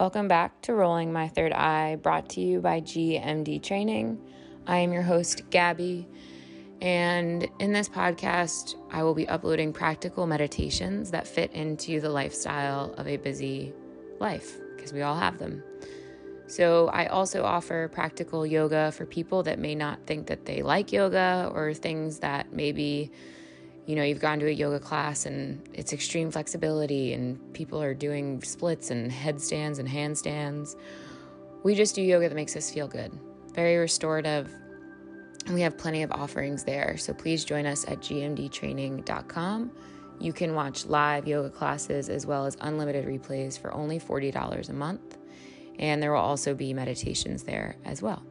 Welcome back to Rolling My Third Eye, brought to you by GMD Training. I am your host, Gabby, and in this podcast, I will be uploading practical meditations that fit into the lifestyle of a busy life, because we all have them. So, I also offer practical yoga for people that may not think that they like yoga or things that maybe you know, you've gone to a yoga class and it's extreme flexibility and people are doing splits and headstands and handstands. We just do yoga that makes us feel good, very restorative. And we have plenty of offerings there. So please join us at gmdtraining.com. You can watch live yoga classes as well as unlimited replays for only $40 a month. And there will also be meditations there as well.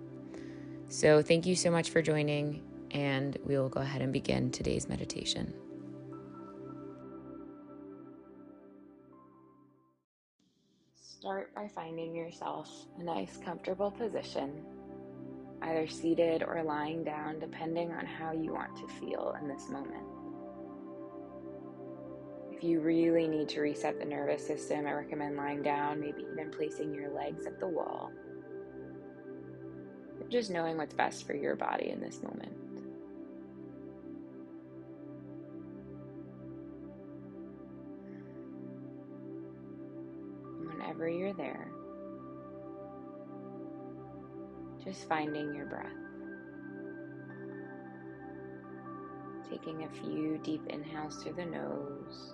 So thank you so much for joining and we will go ahead and begin today's meditation. Start by finding yourself a nice, comfortable position, either seated or lying down, depending on how you want to feel in this moment. If you really need to reset the nervous system, I recommend lying down, maybe even placing your legs at the wall. Just knowing what's best for your body in this moment. Whenever you're there, just finding your breath. Taking a few deep inhales through the nose,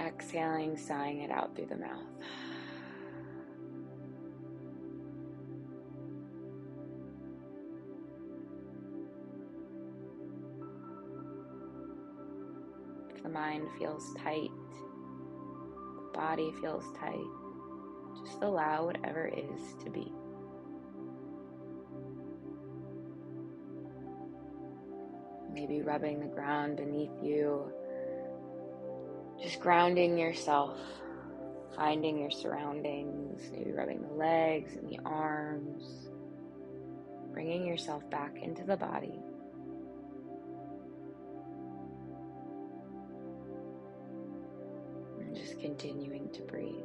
exhaling, sighing it out through the mouth. If the mind feels tight, body feels tight, just allow whatever is to be. Maybe rubbing the ground beneath you, just grounding yourself, finding your surroundings, maybe rubbing the legs and the arms, bringing yourself back into the body. Continuing to breathe.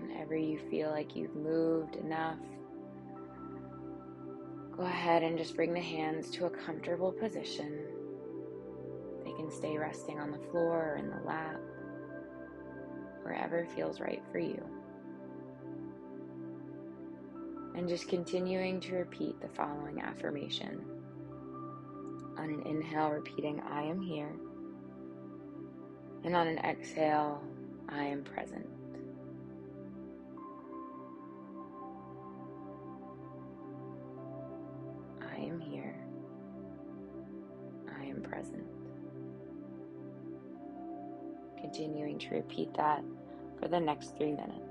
Whenever you feel like you've moved enough, go ahead and just bring the hands to a comfortable position. They can stay resting on the floor or in the lap, wherever feels right for you and just continuing to repeat the following affirmation. On an inhale, repeating, I am here. And on an exhale, I am present. I am here. I am present. Continuing to repeat that for the next three minutes.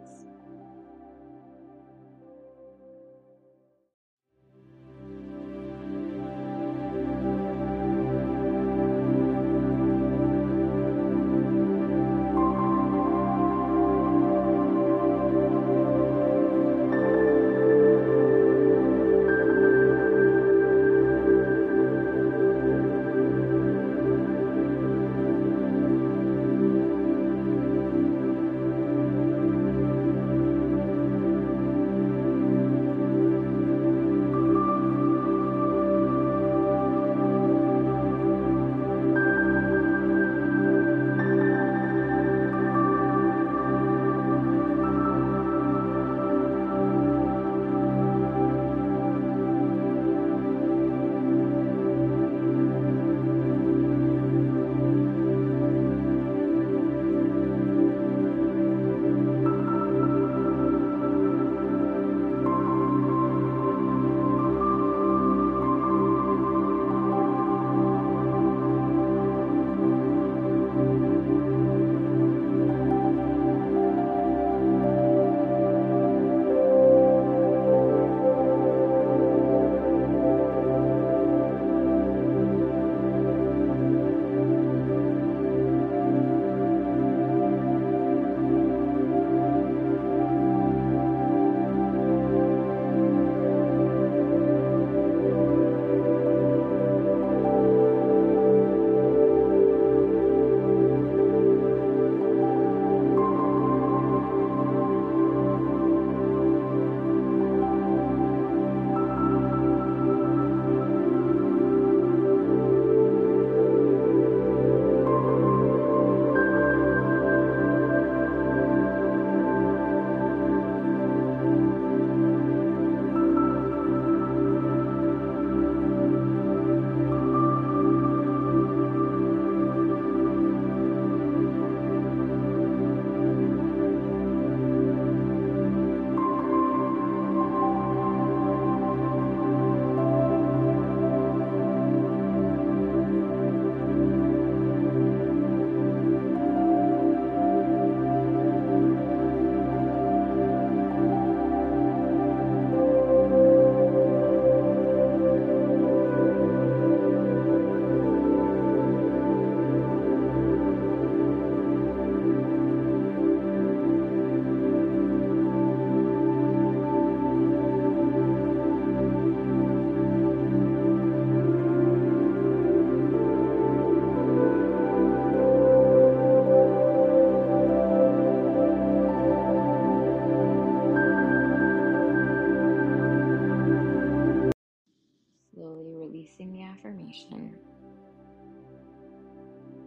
attention.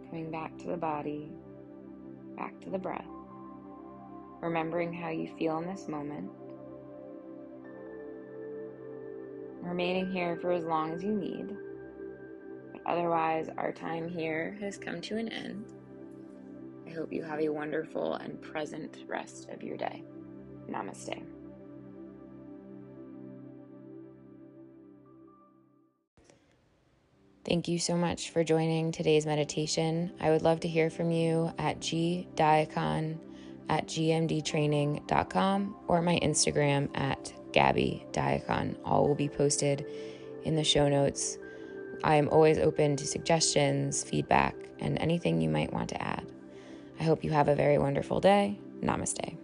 Coming back to the body, back to the breath. Remembering how you feel in this moment. Remaining here for as long as you need. But otherwise, our time here has come to an end. I hope you have a wonderful and present rest of your day. Namaste. Thank you so much for joining today's meditation. I would love to hear from you at gdiacon at gmdtraining.com or my Instagram at Gabby Diacon. All will be posted in the show notes. I am always open to suggestions, feedback, and anything you might want to add. I hope you have a very wonderful day. Namaste.